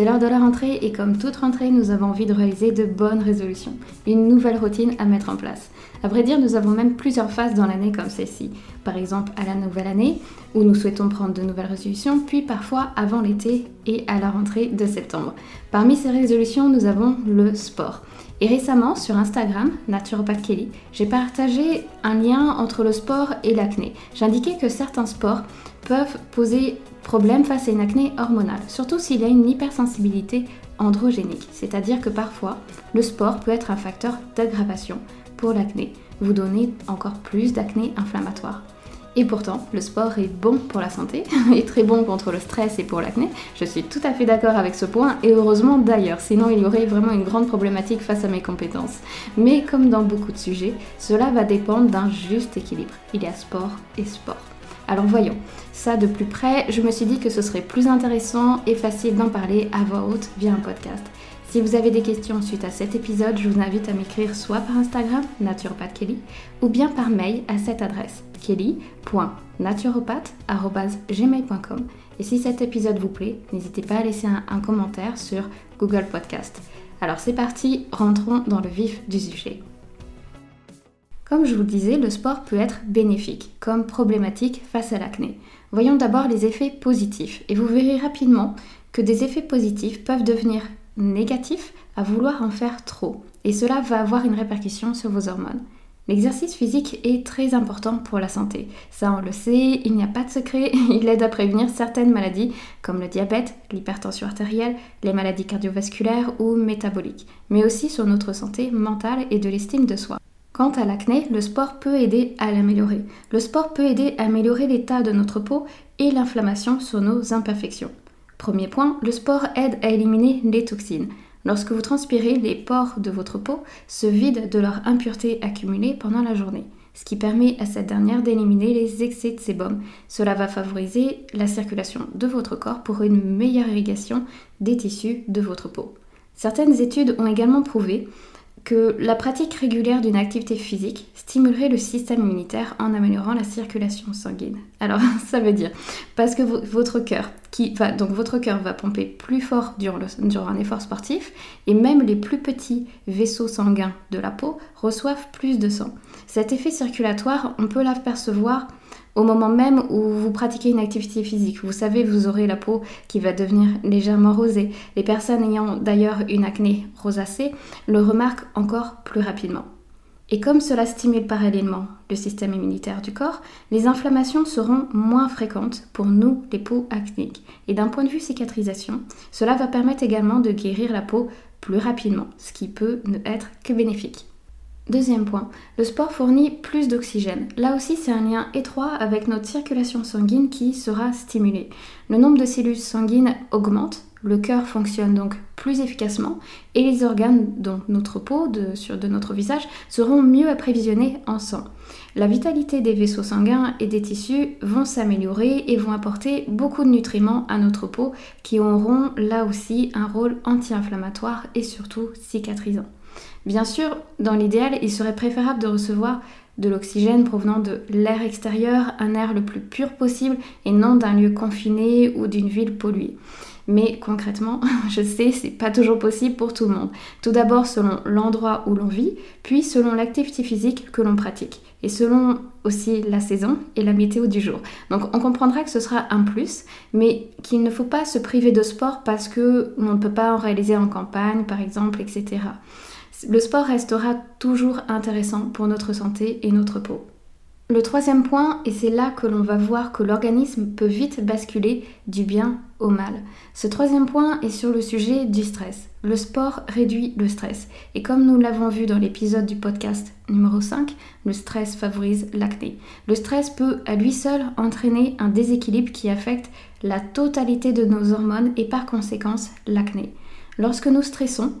C'est l'heure de la rentrée et comme toute rentrée, nous avons envie de réaliser de bonnes résolutions, une nouvelle routine à mettre en place. À vrai dire, nous avons même plusieurs phases dans l'année comme celle-ci. Par exemple, à la nouvelle année, où nous souhaitons prendre de nouvelles résolutions, puis parfois avant l'été et à la rentrée de septembre. Parmi ces résolutions, nous avons le sport. Et récemment, sur Instagram, Naturopath Kelly, j'ai partagé un lien entre le sport et l'acné. J'indiquais que certains sports peuvent poser problème face à une acné hormonale, surtout s'il y a une hypersensibilité androgénique, c'est-à-dire que parfois le sport peut être un facteur d'aggravation pour l'acné, vous donner encore plus d'acné inflammatoire. Et pourtant, le sport est bon pour la santé, et très bon contre le stress et pour l'acné. Je suis tout à fait d'accord avec ce point, et heureusement d'ailleurs, sinon il y aurait vraiment une grande problématique face à mes compétences. Mais comme dans beaucoup de sujets, cela va dépendre d'un juste équilibre. Il y a sport et sport. Alors voyons, ça de plus près, je me suis dit que ce serait plus intéressant et facile d'en parler à voix haute via un podcast. Si vous avez des questions suite à cet épisode, je vous invite à m'écrire soit par Instagram, naturopathe ou bien par mail à cette adresse, kelly.naturopathe.gmail.com. Et si cet épisode vous plaît, n'hésitez pas à laisser un commentaire sur Google Podcast. Alors c'est parti, rentrons dans le vif du sujet. Comme je vous le disais, le sport peut être bénéfique, comme problématique face à l'acné. Voyons d'abord les effets positifs, et vous verrez rapidement que des effets positifs peuvent devenir négatifs à vouloir en faire trop, et cela va avoir une répercussion sur vos hormones. L'exercice physique est très important pour la santé. Ça, on le sait, il n'y a pas de secret. Il aide à prévenir certaines maladies comme le diabète, l'hypertension artérielle, les maladies cardiovasculaires ou métaboliques, mais aussi sur notre santé mentale et de l'estime de soi. Quant à l'acné, le sport peut aider à l'améliorer. Le sport peut aider à améliorer l'état de notre peau et l'inflammation sur nos imperfections. Premier point, le sport aide à éliminer les toxines. Lorsque vous transpirez, les pores de votre peau se vident de leurs impuretés accumulées pendant la journée, ce qui permet à cette dernière d'éliminer les excès de sébum. Cela va favoriser la circulation de votre corps pour une meilleure irrigation des tissus de votre peau. Certaines études ont également prouvé que la pratique régulière d'une activité physique stimulerait le système immunitaire en améliorant la circulation sanguine. Alors ça veut dire parce que votre cœur qui va donc votre cœur va pomper plus fort durant, durant un effort sportif et même les plus petits vaisseaux sanguins de la peau reçoivent plus de sang. Cet effet circulatoire, on peut l'apercevoir au moment même où vous pratiquez une activité physique. Vous savez, vous aurez la peau qui va devenir légèrement rosée. Les personnes ayant d'ailleurs une acné rosacée le remarquent encore plus rapidement. Et comme cela stimule parallèlement le système immunitaire du corps, les inflammations seront moins fréquentes pour nous, les peaux acnéiques. Et d'un point de vue cicatrisation, cela va permettre également de guérir la peau plus rapidement, ce qui peut ne être que bénéfique. Deuxième point, le sport fournit plus d'oxygène. Là aussi, c'est un lien étroit avec notre circulation sanguine qui sera stimulée. Le nombre de cellules sanguines augmente, le cœur fonctionne donc plus efficacement et les organes, dont notre peau, de, sur, de notre visage, seront mieux apprévisionnés en sang. La vitalité des vaisseaux sanguins et des tissus vont s'améliorer et vont apporter beaucoup de nutriments à notre peau qui auront là aussi un rôle anti-inflammatoire et surtout cicatrisant. Bien sûr, dans l'idéal, il serait préférable de recevoir de l'oxygène provenant de l'air extérieur, un air le plus pur possible et non d'un lieu confiné ou d'une ville polluée. Mais concrètement, je sais, c'est pas toujours possible pour tout le monde. Tout d'abord selon l'endroit où l'on vit, puis selon l'activité physique que l'on pratique, et selon aussi la saison et la météo du jour. Donc on comprendra que ce sera un plus, mais qu'il ne faut pas se priver de sport parce que on ne peut pas en réaliser en campagne, par exemple, etc le sport restera toujours intéressant pour notre santé et notre peau. Le troisième point, et c'est là que l'on va voir que l'organisme peut vite basculer du bien au mal. Ce troisième point est sur le sujet du stress. Le sport réduit le stress. Et comme nous l'avons vu dans l'épisode du podcast numéro 5, le stress favorise l'acné. Le stress peut à lui seul entraîner un déséquilibre qui affecte la totalité de nos hormones et par conséquence l'acné. Lorsque nous stressons,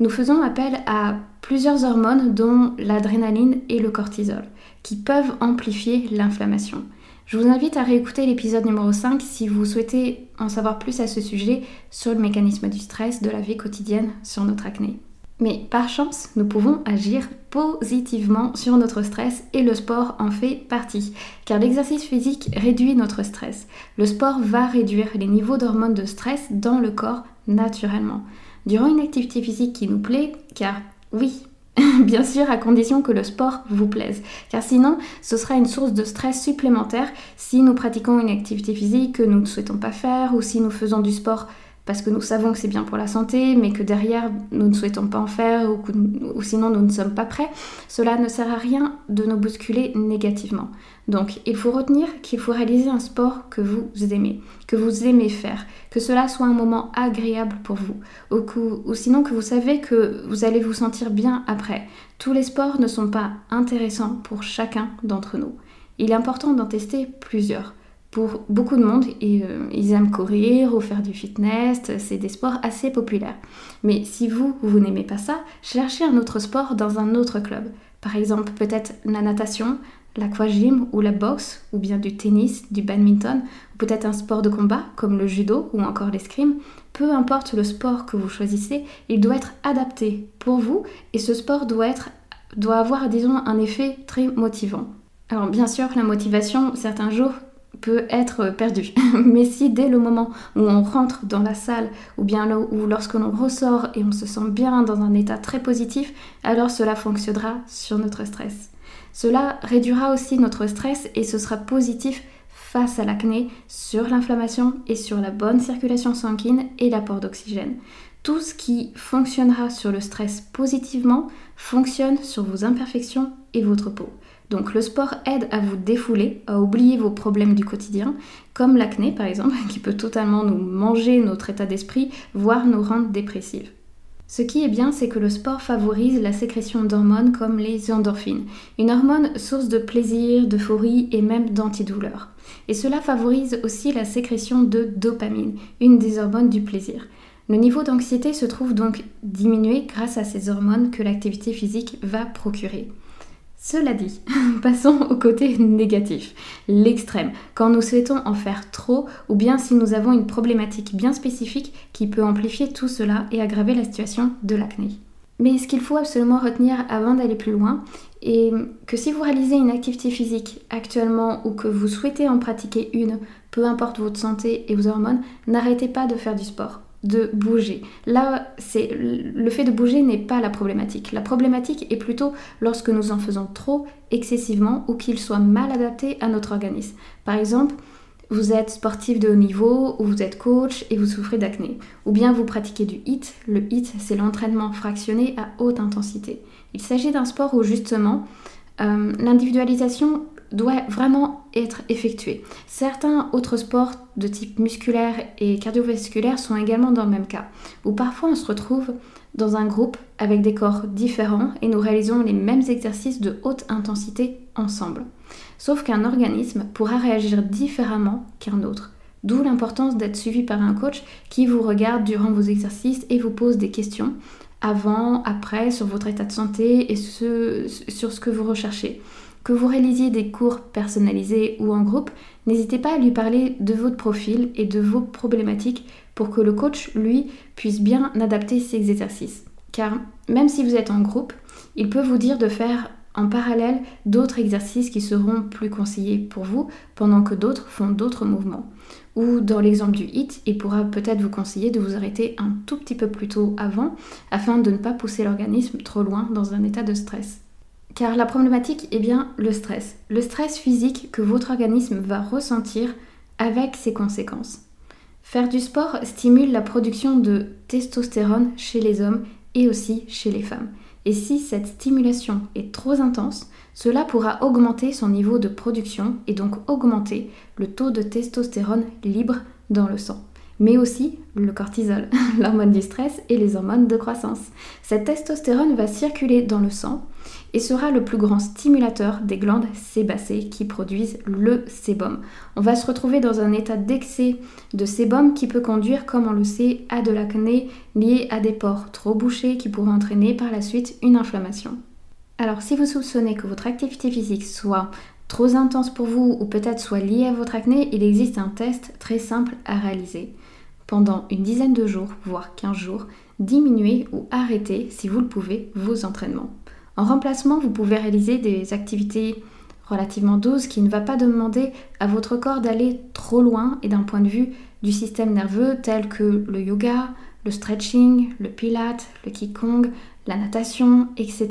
nous faisons appel à plusieurs hormones dont l'adrénaline et le cortisol, qui peuvent amplifier l'inflammation. Je vous invite à réécouter l'épisode numéro 5 si vous souhaitez en savoir plus à ce sujet sur le mécanisme du stress de la vie quotidienne sur notre acné. Mais par chance, nous pouvons agir positivement sur notre stress et le sport en fait partie, car l'exercice physique réduit notre stress. Le sport va réduire les niveaux d'hormones de stress dans le corps naturellement. Durant une activité physique qui nous plaît, car oui, bien sûr à condition que le sport vous plaise, car sinon ce sera une source de stress supplémentaire si nous pratiquons une activité physique que nous ne souhaitons pas faire ou si nous faisons du sport parce que nous savons que c'est bien pour la santé, mais que derrière nous ne souhaitons pas en faire ou, sinon nous ne sommes pas prêts, cela ne sert à rien de nous bousculer négativement. Donc il faut retenir qu'il faut réaliser un sport que vous aimez, que vous aimez faire, que cela soit un moment agréable pour vous, ou, sinon que vous savez que vous allez vous sentir bien après. Tous les sports ne sont pas intéressants pour chacun d'entre nous. Il est important d'en tester plusieurs pour beaucoup de monde. Euh, ils aiment courir ou faire du fitness, c'est des sports assez populaires. Mais si vous, vous n'aimez pas ça, cherchez un autre sport dans un autre club. Par exemple, peut-être la natation, l'aquagym ou la boxe, ou bien du tennis, du badminton, ou peut-être un sport de combat comme le judo ou encore l'escrime. Peu importe le sport que vous choisissez, il doit être adapté pour vous et ce sport doit, être, doit avoir, disons, un effet très motivant. Alors bien sûr, la motivation, certains jours, peut être perdu. Mais si dès le moment où on rentre dans la salle ou bien lorsque l'on ressort et on se sent bien dans un état très positif, alors cela fonctionnera sur notre stress. Cela réduira aussi notre stress et ce sera positif face à l'acné, sur l'inflammation et sur la bonne circulation sanguine et l'apport d'oxygène. Tout ce qui fonctionnera sur le stress positivement fonctionne sur vos imperfections et votre peau. Donc le sport aide à vous défouler, à oublier vos problèmes du quotidien, comme l'acné par exemple, qui peut totalement nous manger notre état d'esprit, voire nous rendre dépressives. Ce qui est bien, c'est que le sport favorise la sécrétion d'hormones comme les endorphines, une hormone source de plaisir, d'euphorie et même d'antidouleur. Et cela favorise aussi la sécrétion de dopamine, une des hormones du plaisir. Le niveau d'anxiété se trouve donc diminué grâce à ces hormones que l'activité physique va procurer. Cela dit, passons au côté négatif, l'extrême, quand nous souhaitons en faire trop ou bien si nous avons une problématique bien spécifique qui peut amplifier tout cela et aggraver la situation de l'acné. Mais ce qu'il faut absolument retenir avant d'aller plus loin est que si vous réalisez une activité physique actuellement ou que vous souhaitez en pratiquer une, peu importe votre santé et vos hormones, n'arrêtez pas de faire du sport de bouger. Là, c'est le fait de bouger n'est pas la problématique. La problématique est plutôt lorsque nous en faisons trop, excessivement, ou qu'il soit mal adapté à notre organisme. Par exemple, vous êtes sportif de haut niveau ou vous êtes coach et vous souffrez d'acné. Ou bien vous pratiquez du HIT. Le HIT, c'est l'entraînement fractionné à haute intensité. Il s'agit d'un sport où justement euh, l'individualisation doit vraiment être effectué. Certains autres sports de type musculaire et cardiovasculaire sont également dans le même cas, où parfois on se retrouve dans un groupe avec des corps différents et nous réalisons les mêmes exercices de haute intensité ensemble. Sauf qu'un organisme pourra réagir différemment qu'un autre. D'où l'importance d'être suivi par un coach qui vous regarde durant vos exercices et vous pose des questions avant, après, sur votre état de santé et sur ce que vous recherchez. Que vous réalisiez des cours personnalisés ou en groupe, n'hésitez pas à lui parler de votre profil et de vos problématiques pour que le coach, lui, puisse bien adapter ses exercices. Car même si vous êtes en groupe, il peut vous dire de faire en parallèle d'autres exercices qui seront plus conseillés pour vous pendant que d'autres font d'autres mouvements. Ou dans l'exemple du HIT, il pourra peut-être vous conseiller de vous arrêter un tout petit peu plus tôt avant afin de ne pas pousser l'organisme trop loin dans un état de stress. Car la problématique est bien le stress. Le stress physique que votre organisme va ressentir avec ses conséquences. Faire du sport stimule la production de testostérone chez les hommes et aussi chez les femmes. Et si cette stimulation est trop intense, cela pourra augmenter son niveau de production et donc augmenter le taux de testostérone libre dans le sang. Mais aussi le cortisol, l'hormone du stress et les hormones de croissance. Cette testostérone va circuler dans le sang et sera le plus grand stimulateur des glandes sébacées qui produisent le sébum. On va se retrouver dans un état d'excès de sébum qui peut conduire, comme on le sait, à de l'acné lié à des pores trop bouchés qui pourraient entraîner par la suite une inflammation. Alors si vous soupçonnez que votre activité physique soit trop intense pour vous ou peut-être soit liée à votre acné, il existe un test très simple à réaliser. Pendant une dizaine de jours, voire 15 jours, diminuez ou arrêtez, si vous le pouvez, vos entraînements. En remplacement, vous pouvez réaliser des activités relativement douces qui ne va pas demander à votre corps d'aller trop loin et d'un point de vue du système nerveux tel que le yoga, le stretching, le pilate, le qigong, la natation, etc.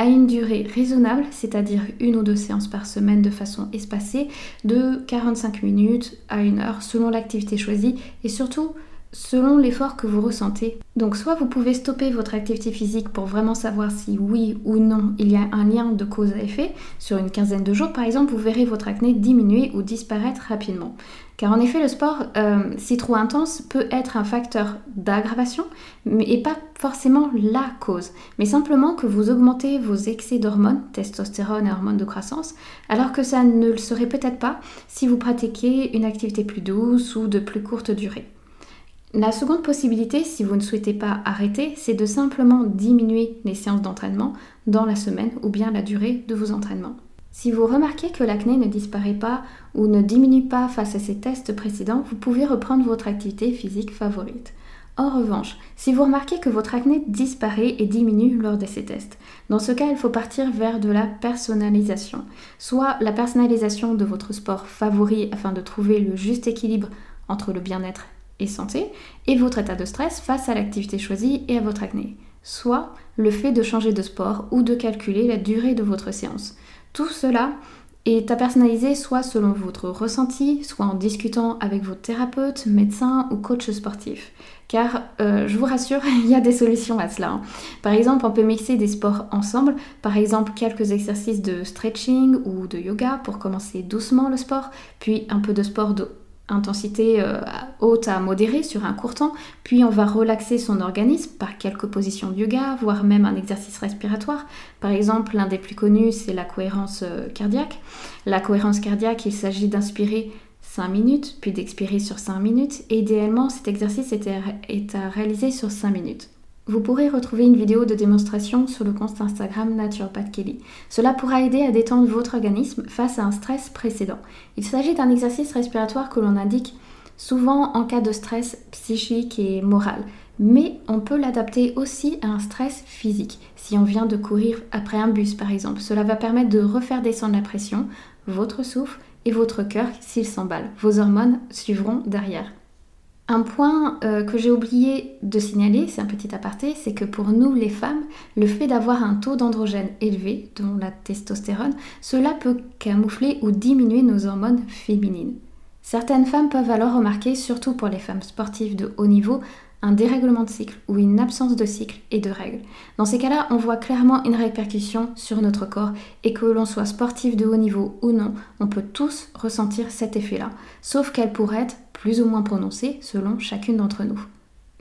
à une durée raisonnable, c'est-à-dire une ou deux séances par semaine de façon espacée, de 45 minutes à une heure selon l'activité choisie et surtout selon l'effort que vous ressentez. Donc soit vous pouvez stopper votre activité physique pour vraiment savoir si oui ou non il y a un lien de cause à effet. Sur une quinzaine de jours par exemple, vous verrez votre acné diminuer ou disparaître rapidement. Car en effet, le sport, euh, si trop intense, peut être un facteur d'aggravation, mais pas forcément la cause, mais simplement que vous augmentez vos excès d'hormones, testostérone et hormones de croissance, alors que ça ne le serait peut-être pas si vous pratiquez une activité plus douce ou de plus courte durée. La seconde possibilité, si vous ne souhaitez pas arrêter, c'est de simplement diminuer les séances d'entraînement dans la semaine ou bien la durée de vos entraînements. Si vous remarquez que l'acné ne disparaît pas ou ne diminue pas face à ces tests précédents, vous pouvez reprendre votre activité physique favorite. En revanche, si vous remarquez que votre acné disparaît et diminue lors de ces tests, dans ce cas, il faut partir vers de la personnalisation. Soit la personnalisation de votre sport favori afin de trouver le juste équilibre entre le bien-être et santé, et votre état de stress face à l'activité choisie et à votre acné. Soit le fait de changer de sport ou de calculer la durée de votre séance. Tout cela est à personnaliser soit selon votre ressenti, soit en discutant avec votre thérapeute, médecin ou coach sportif. Car euh, je vous rassure, il y a des solutions à cela. Hein. Par exemple, on peut mixer des sports ensemble, par exemple quelques exercices de stretching ou de yoga pour commencer doucement le sport, puis un peu de sport de intensité euh, haute à modérée sur un court temps, puis on va relaxer son organisme par quelques positions de yoga, voire même un exercice respiratoire. Par exemple, l'un des plus connus, c'est la cohérence euh, cardiaque. La cohérence cardiaque, il s'agit d'inspirer 5 minutes, puis d'expirer sur 5 minutes, et idéalement, cet exercice est à réaliser sur 5 minutes. Vous pourrez retrouver une vidéo de démonstration sur le compte Instagram Naturopath Kelly. Cela pourra aider à détendre votre organisme face à un stress précédent. Il s'agit d'un exercice respiratoire que l'on indique souvent en cas de stress psychique et moral. Mais on peut l'adapter aussi à un stress physique. Si on vient de courir après un bus par exemple, cela va permettre de refaire descendre la pression, votre souffle et votre cœur s'il s'emballe. Vos hormones suivront derrière. Un point euh, que j'ai oublié de signaler, c'est un petit aparté, c'est que pour nous les femmes, le fait d'avoir un taux d'androgène élevé, dont la testostérone, cela peut camoufler ou diminuer nos hormones féminines. Certaines femmes peuvent alors remarquer, surtout pour les femmes sportives de haut niveau, un dérèglement de cycle ou une absence de cycle et de règles. Dans ces cas-là, on voit clairement une répercussion sur notre corps et que l'on soit sportif de haut niveau ou non, on peut tous ressentir cet effet-là, sauf qu'elle pourrait être plus ou moins prononcée selon chacune d'entre nous.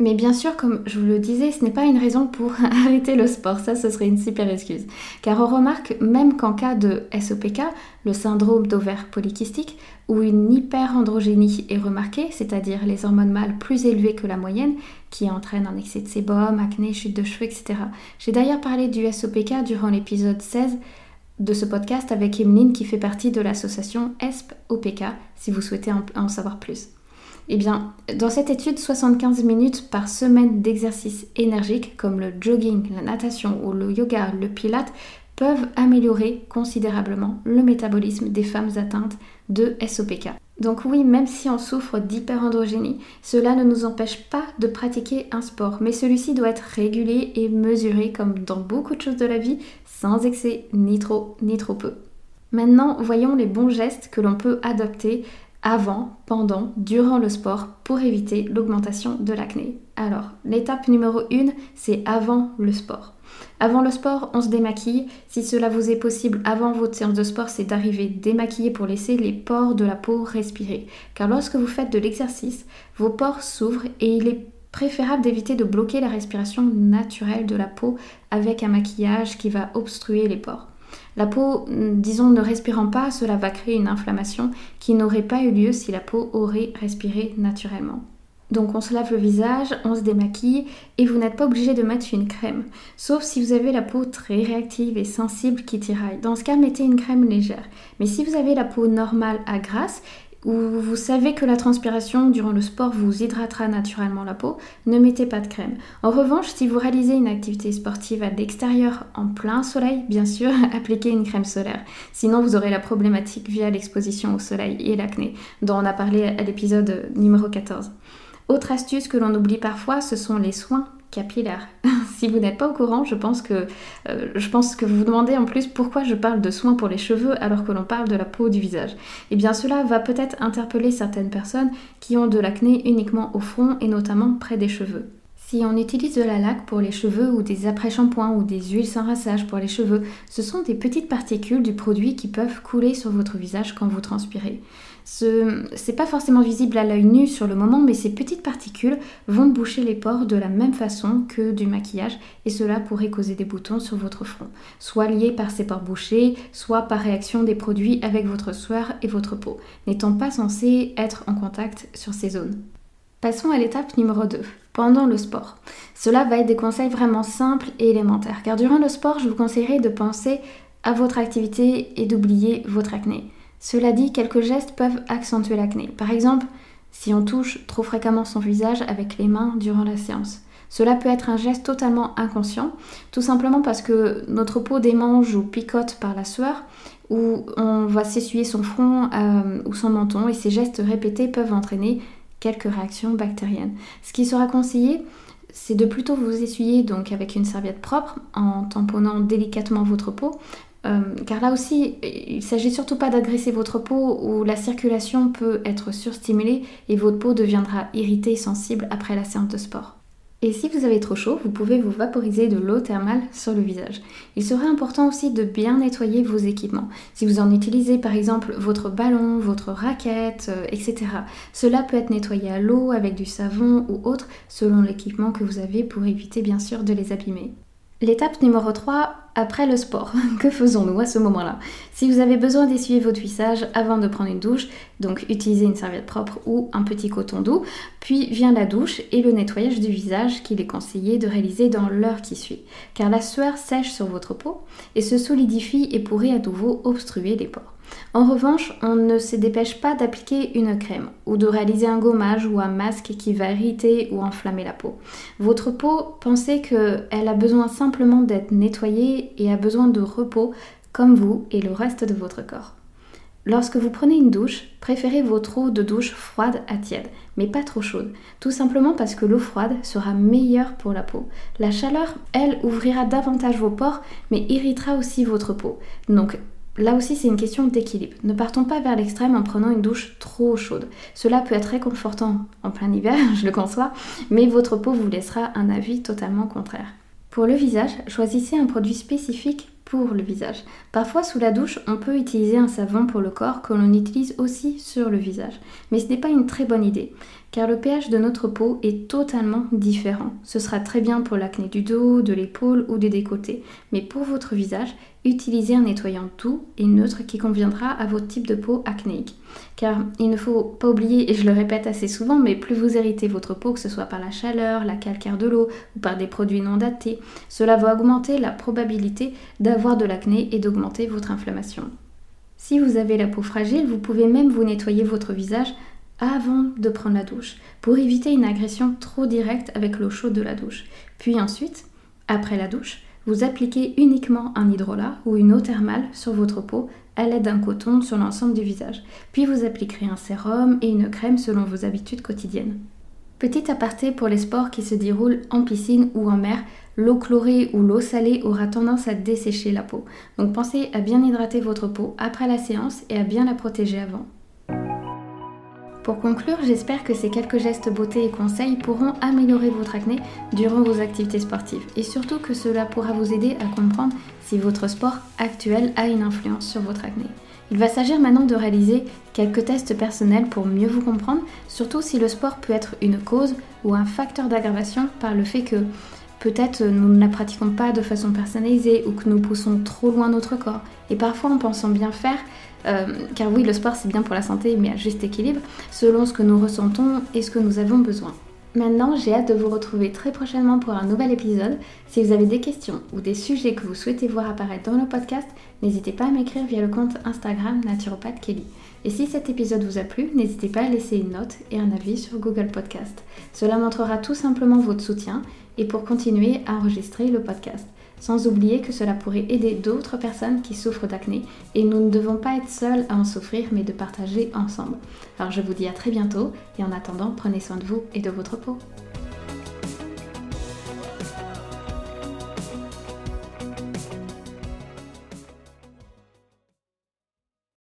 Mais bien sûr, comme je vous le disais, ce n'est pas une raison pour arrêter le sport, ça ce serait une super excuse. Car on remarque même qu'en cas de SOPK, le syndrome d'ovaire polykystique, où une hyperandrogénie est remarquée, c'est-à-dire les hormones mâles plus élevées que la moyenne, qui entraînent un excès de sébum, acné, chute de cheveux, etc. J'ai d'ailleurs parlé du SOPK durant l'épisode 16 de ce podcast avec Emeline qui fait partie de l'association ESP-OPK, si vous souhaitez en savoir plus. Eh bien, dans cette étude, 75 minutes par semaine d'exercice énergique comme le jogging, la natation ou le yoga, le pilate peuvent améliorer considérablement le métabolisme des femmes atteintes de SOPK. Donc oui, même si on souffre d'hyperandrogénie, cela ne nous empêche pas de pratiquer un sport, mais celui-ci doit être régulé et mesuré comme dans beaucoup de choses de la vie, sans excès ni trop ni trop peu. Maintenant, voyons les bons gestes que l'on peut adopter avant, pendant, durant le sport pour éviter l'augmentation de l'acné. Alors, l'étape numéro 1, c'est avant le sport. Avant le sport, on se démaquille. Si cela vous est possible avant votre séance de sport, c'est d'arriver démaquillé pour laisser les pores de la peau respirer. Car lorsque vous faites de l'exercice, vos pores s'ouvrent et il est préférable d'éviter de bloquer la respiration naturelle de la peau avec un maquillage qui va obstruer les pores. La peau, disons, ne respirant pas, cela va créer une inflammation qui n'aurait pas eu lieu si la peau aurait respiré naturellement. Donc on se lave le visage, on se démaquille et vous n'êtes pas obligé de mettre une crème. Sauf si vous avez la peau très réactive et sensible qui tiraille. Dans ce cas, mettez une crème légère. Mais si vous avez la peau normale à grasse, ou vous savez que la transpiration durant le sport vous hydratera naturellement la peau, ne mettez pas de crème. En revanche, si vous réalisez une activité sportive à l'extérieur en plein soleil, bien sûr, appliquez une crème solaire. Sinon, vous aurez la problématique via l'exposition au soleil et l'acné, dont on a parlé à l'épisode numéro 14. Autre astuce que l'on oublie parfois, ce sont les soins capillaires. si vous n'êtes pas au courant, je pense, que, euh, je pense que vous vous demandez en plus pourquoi je parle de soins pour les cheveux alors que l'on parle de la peau du visage. Eh bien cela va peut-être interpeller certaines personnes qui ont de l'acné uniquement au front et notamment près des cheveux. Si on utilise de la laque pour les cheveux ou des après-shampoings ou des huiles sans rassage pour les cheveux, ce sont des petites particules du produit qui peuvent couler sur votre visage quand vous transpirez. Ce n'est pas forcément visible à l'œil nu sur le moment, mais ces petites particules vont boucher les pores de la même façon que du maquillage et cela pourrait causer des boutons sur votre front, soit liés par ces pores bouchés, soit par réaction des produits avec votre sueur et votre peau, n'étant pas censés être en contact sur ces zones. Passons à l'étape numéro 2, pendant le sport. Cela va être des conseils vraiment simples et élémentaires, car durant le sport, je vous conseillerais de penser à votre activité et d'oublier votre acné. Cela dit, quelques gestes peuvent accentuer l'acné. Par exemple, si on touche trop fréquemment son visage avec les mains durant la séance. Cela peut être un geste totalement inconscient, tout simplement parce que notre peau démange ou picote par la sueur, ou on va s'essuyer son front euh, ou son menton, et ces gestes répétés peuvent entraîner quelques réactions bactériennes. Ce qui sera conseillé, c'est de plutôt vous essuyer donc avec une serviette propre en tamponnant délicatement votre peau euh, car là aussi, il ne s'agit surtout pas d'agresser votre peau où la circulation peut être surstimulée et votre peau deviendra irritée et sensible après la séance de sport. Et si vous avez trop chaud, vous pouvez vous vaporiser de l'eau thermale sur le visage. Il serait important aussi de bien nettoyer vos équipements. Si vous en utilisez par exemple votre ballon, votre raquette, euh, etc. Cela peut être nettoyé à l'eau avec du savon ou autre selon l'équipement que vous avez pour éviter bien sûr de les abîmer. L'étape numéro 3, après le sport. que faisons-nous à ce moment-là? Si vous avez besoin d'essuyer votre visage avant de prendre une douche, donc utilisez une serviette propre ou un petit coton doux, puis vient la douche et le nettoyage du visage qu'il est conseillé de réaliser dans l'heure qui suit, car la sueur sèche sur votre peau et se solidifie et pourrait à nouveau obstruer les pores. En revanche, on ne se dépêche pas d'appliquer une crème ou de réaliser un gommage ou un masque qui va irriter ou enflammer la peau. Votre peau, pensez qu'elle a besoin simplement d'être nettoyée et a besoin de repos comme vous et le reste de votre corps. Lorsque vous prenez une douche, préférez votre eau de douche froide à tiède, mais pas trop chaude, tout simplement parce que l'eau froide sera meilleure pour la peau. La chaleur, elle, ouvrira davantage vos pores, mais irritera aussi votre peau. Donc Là aussi, c'est une question d'équilibre. Ne partons pas vers l'extrême en prenant une douche trop chaude. Cela peut être réconfortant en plein hiver, je le conçois, mais votre peau vous laissera un avis totalement contraire. Pour le visage, choisissez un produit spécifique pour le visage. Parfois, sous la douche, on peut utiliser un savon pour le corps que l'on utilise aussi sur le visage. Mais ce n'est pas une très bonne idée, car le pH de notre peau est totalement différent. Ce sera très bien pour l'acné du dos, de l'épaule ou des décolletés. Mais pour votre visage, utilisez un nettoyant doux et neutre qui conviendra à votre type de peau acnéique. Car il ne faut pas oublier, et je le répète assez souvent, mais plus vous héritez votre peau, que ce soit par la chaleur, la calcaire de l'eau ou par des produits non datés, cela va augmenter la probabilité d'avoir de l'acné et d'augmenter votre inflammation. Si vous avez la peau fragile, vous pouvez même vous nettoyer votre visage avant de prendre la douche pour éviter une agression trop directe avec l'eau chaude de la douche. Puis ensuite, après la douche, vous appliquez uniquement un hydrolat ou une eau thermale sur votre peau à l'aide d'un coton sur l'ensemble du visage. Puis vous appliquerez un sérum et une crème selon vos habitudes quotidiennes. Petit aparté pour les sports qui se déroulent en piscine ou en mer, l'eau chlorée ou l'eau salée aura tendance à dessécher la peau. Donc pensez à bien hydrater votre peau après la séance et à bien la protéger avant. Pour conclure, j'espère que ces quelques gestes beauté et conseils pourront améliorer votre acné durant vos activités sportives et surtout que cela pourra vous aider à comprendre si votre sport actuel a une influence sur votre acné. Il va s'agir maintenant de réaliser quelques tests personnels pour mieux vous comprendre, surtout si le sport peut être une cause ou un facteur d'aggravation par le fait que peut-être nous ne la pratiquons pas de façon personnalisée ou que nous poussons trop loin notre corps. Et parfois en pensant bien faire, euh, car oui, le sport c'est bien pour la santé, mais à juste équilibre, selon ce que nous ressentons et ce que nous avons besoin. Maintenant, j'ai hâte de vous retrouver très prochainement pour un nouvel épisode. Si vous avez des questions ou des sujets que vous souhaitez voir apparaître dans le podcast, n'hésitez pas à m'écrire via le compte Instagram Naturopathe Kelly. Et si cet épisode vous a plu, n'hésitez pas à laisser une note et un avis sur Google Podcast. Cela montrera tout simplement votre soutien et pour continuer à enregistrer le podcast. Sans oublier que cela pourrait aider d'autres personnes qui souffrent d'acné et nous ne devons pas être seuls à en souffrir mais de partager ensemble. Alors je vous dis à très bientôt et en attendant prenez soin de vous et de votre peau.